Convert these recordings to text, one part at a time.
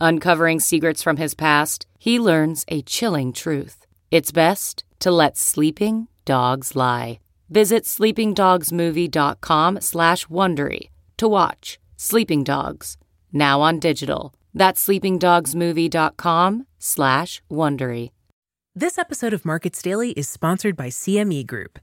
Uncovering secrets from his past, he learns a chilling truth. It's best to let sleeping dogs lie. Visit sleepingdogsmovie.com slash Wondery to watch Sleeping Dogs, now on digital. That's sleepingdogsmovie.com slash Wondery. This episode of Markets Daily is sponsored by CME Group.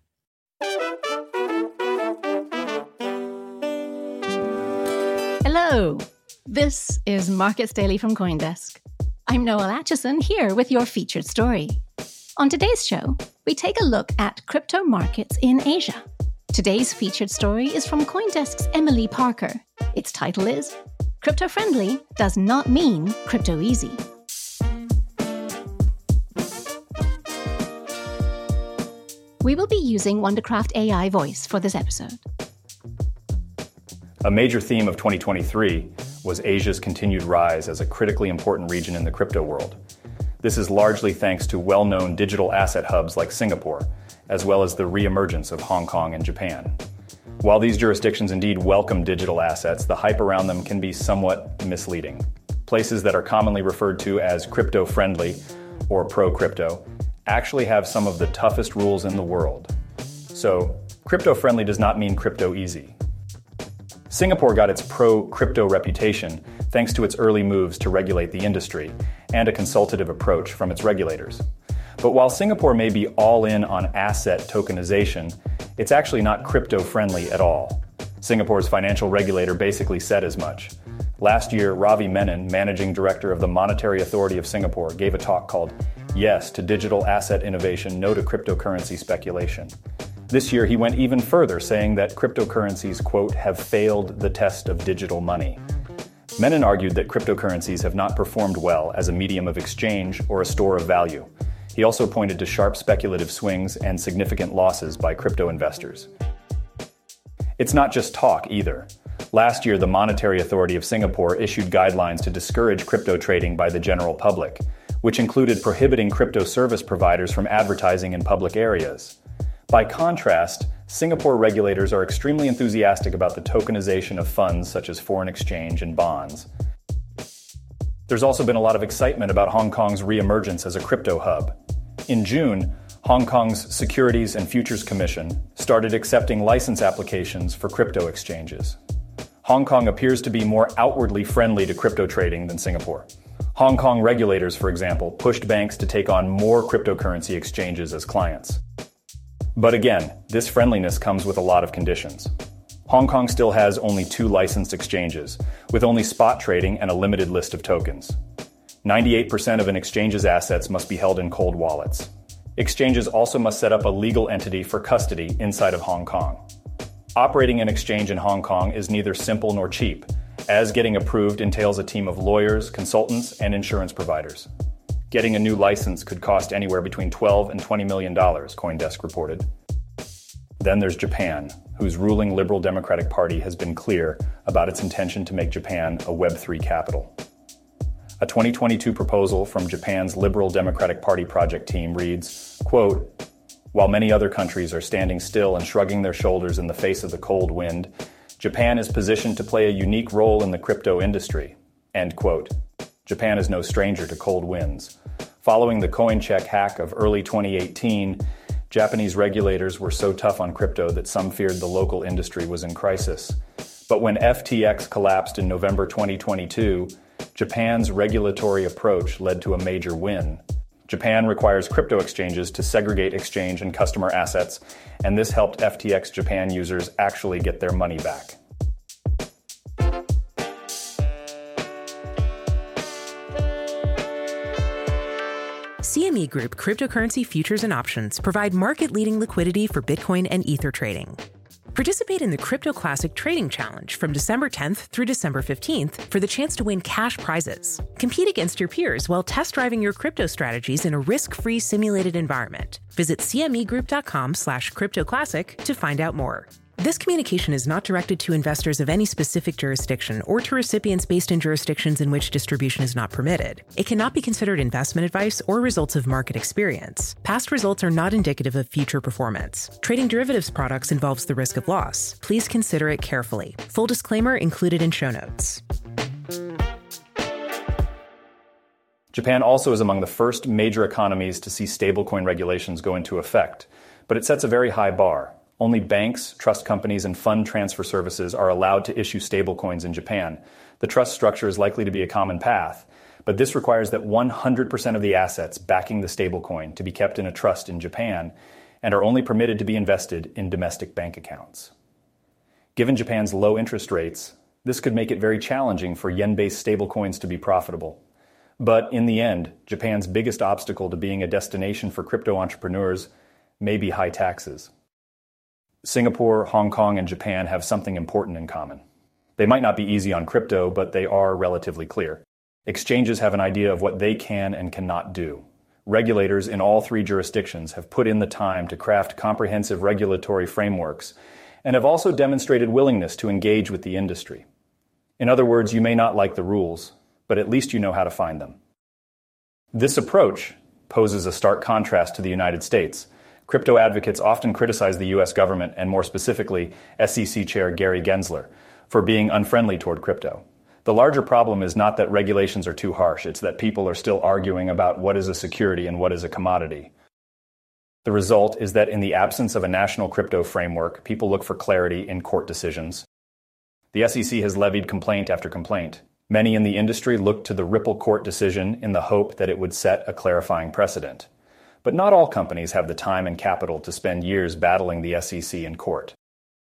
Hello, this is Markets Daily from Coindesk. I'm Noelle Acheson here with your featured story. On today's show, we take a look at crypto markets in Asia. Today's featured story is from Coindesk's Emily Parker. Its title is Crypto Friendly Does Not Mean Crypto Easy. We will be using Wondercraft AI voice for this episode. A major theme of 2023 was Asia's continued rise as a critically important region in the crypto world. This is largely thanks to well known digital asset hubs like Singapore, as well as the re emergence of Hong Kong and Japan. While these jurisdictions indeed welcome digital assets, the hype around them can be somewhat misleading. Places that are commonly referred to as crypto friendly or pro crypto actually have some of the toughest rules in the world. So, crypto friendly does not mean crypto easy. Singapore got its pro crypto reputation thanks to its early moves to regulate the industry and a consultative approach from its regulators. But while Singapore may be all in on asset tokenization, it's actually not crypto friendly at all. Singapore's financial regulator basically said as much. Last year, Ravi Menon, managing director of the Monetary Authority of Singapore, gave a talk called Yes to Digital Asset Innovation, No to Cryptocurrency Speculation. This year, he went even further, saying that cryptocurrencies, quote, have failed the test of digital money. Menon argued that cryptocurrencies have not performed well as a medium of exchange or a store of value. He also pointed to sharp speculative swings and significant losses by crypto investors. It's not just talk either. Last year, the Monetary Authority of Singapore issued guidelines to discourage crypto trading by the general public, which included prohibiting crypto service providers from advertising in public areas. By contrast, Singapore regulators are extremely enthusiastic about the tokenization of funds such as foreign exchange and bonds. There's also been a lot of excitement about Hong Kong's reemergence as a crypto hub. In June, Hong Kong's Securities and Futures Commission started accepting license applications for crypto exchanges. Hong Kong appears to be more outwardly friendly to crypto trading than Singapore. Hong Kong regulators, for example, pushed banks to take on more cryptocurrency exchanges as clients. But again, this friendliness comes with a lot of conditions. Hong Kong still has only two licensed exchanges, with only spot trading and a limited list of tokens. 98% of an exchange's assets must be held in cold wallets. Exchanges also must set up a legal entity for custody inside of Hong Kong. Operating an exchange in Hong Kong is neither simple nor cheap, as getting approved entails a team of lawyers, consultants, and insurance providers. Getting a new license could cost anywhere between 12 and 20 million dollars, Coindesk reported. Then there's Japan, whose ruling Liberal Democratic Party has been clear about its intention to make Japan a Web3 capital. A 2022 proposal from Japan's Liberal Democratic Party project team reads, quote, While many other countries are standing still and shrugging their shoulders in the face of the cold wind, Japan is positioned to play a unique role in the crypto industry. End quote. Japan is no stranger to cold winds. Following the CoinCheck hack of early 2018, Japanese regulators were so tough on crypto that some feared the local industry was in crisis. But when FTX collapsed in November 2022, Japan's regulatory approach led to a major win. Japan requires crypto exchanges to segregate exchange and customer assets, and this helped FTX Japan users actually get their money back. CME Group cryptocurrency futures and options provide market leading liquidity for Bitcoin and Ether trading. Participate in the Crypto Classic Trading Challenge from December 10th through December 15th for the chance to win cash prizes. Compete against your peers while test driving your crypto strategies in a risk-free simulated environment. Visit cmegroup.com slash cryptoclassic to find out more. This communication is not directed to investors of any specific jurisdiction or to recipients based in jurisdictions in which distribution is not permitted. It cannot be considered investment advice or results of market experience. Past results are not indicative of future performance. Trading derivatives products involves the risk of loss. Please consider it carefully. Full disclaimer included in show notes. Japan also is among the first major economies to see stablecoin regulations go into effect, but it sets a very high bar. Only banks, trust companies, and fund transfer services are allowed to issue stablecoins in Japan. The trust structure is likely to be a common path, but this requires that 100% of the assets backing the stablecoin to be kept in a trust in Japan and are only permitted to be invested in domestic bank accounts. Given Japan's low interest rates, this could make it very challenging for yen based stablecoins to be profitable. But in the end, Japan's biggest obstacle to being a destination for crypto entrepreneurs may be high taxes. Singapore, Hong Kong, and Japan have something important in common. They might not be easy on crypto, but they are relatively clear. Exchanges have an idea of what they can and cannot do. Regulators in all three jurisdictions have put in the time to craft comprehensive regulatory frameworks and have also demonstrated willingness to engage with the industry. In other words, you may not like the rules, but at least you know how to find them. This approach poses a stark contrast to the United States, Crypto advocates often criticize the US government, and more specifically, SEC Chair Gary Gensler, for being unfriendly toward crypto. The larger problem is not that regulations are too harsh, it's that people are still arguing about what is a security and what is a commodity. The result is that in the absence of a national crypto framework, people look for clarity in court decisions. The SEC has levied complaint after complaint. Many in the industry looked to the Ripple court decision in the hope that it would set a clarifying precedent. But not all companies have the time and capital to spend years battling the SEC in court.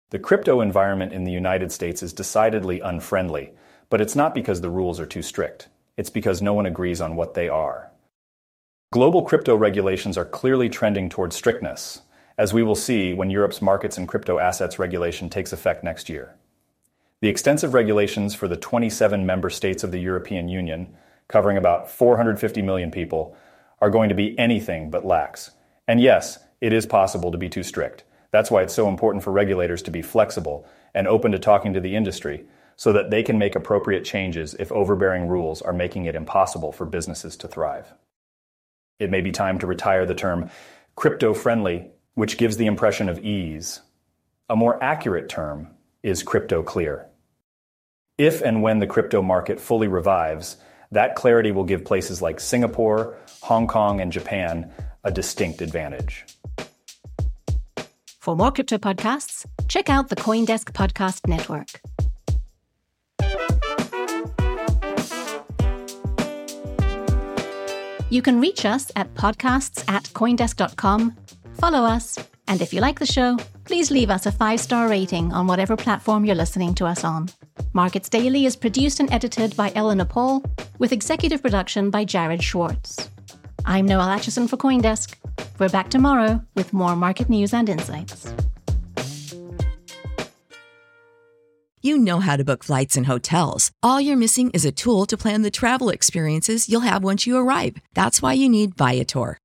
The crypto environment in the United States is decidedly unfriendly, but it's not because the rules are too strict. It's because no one agrees on what they are. Global crypto regulations are clearly trending toward strictness, as we will see when Europe's markets and crypto assets regulation takes effect next year. The extensive regulations for the 27 member states of the European Union, covering about 450 million people, are going to be anything but lax. And yes, it is possible to be too strict. That's why it's so important for regulators to be flexible and open to talking to the industry so that they can make appropriate changes if overbearing rules are making it impossible for businesses to thrive. It may be time to retire the term crypto friendly, which gives the impression of ease. A more accurate term is crypto clear. If and when the crypto market fully revives, that clarity will give places like Singapore, Hong Kong, and Japan a distinct advantage. For more crypto podcasts, check out the Coindesk Podcast Network. You can reach us at podcasts at coindesk.com, follow us, and if you like the show, please leave us a five star rating on whatever platform you're listening to us on. Markets Daily is produced and edited by Eleanor Paul, with executive production by Jared Schwartz. I'm Noelle Acheson for Coindesk. We're back tomorrow with more market news and insights. You know how to book flights and hotels. All you're missing is a tool to plan the travel experiences you'll have once you arrive. That's why you need Viator.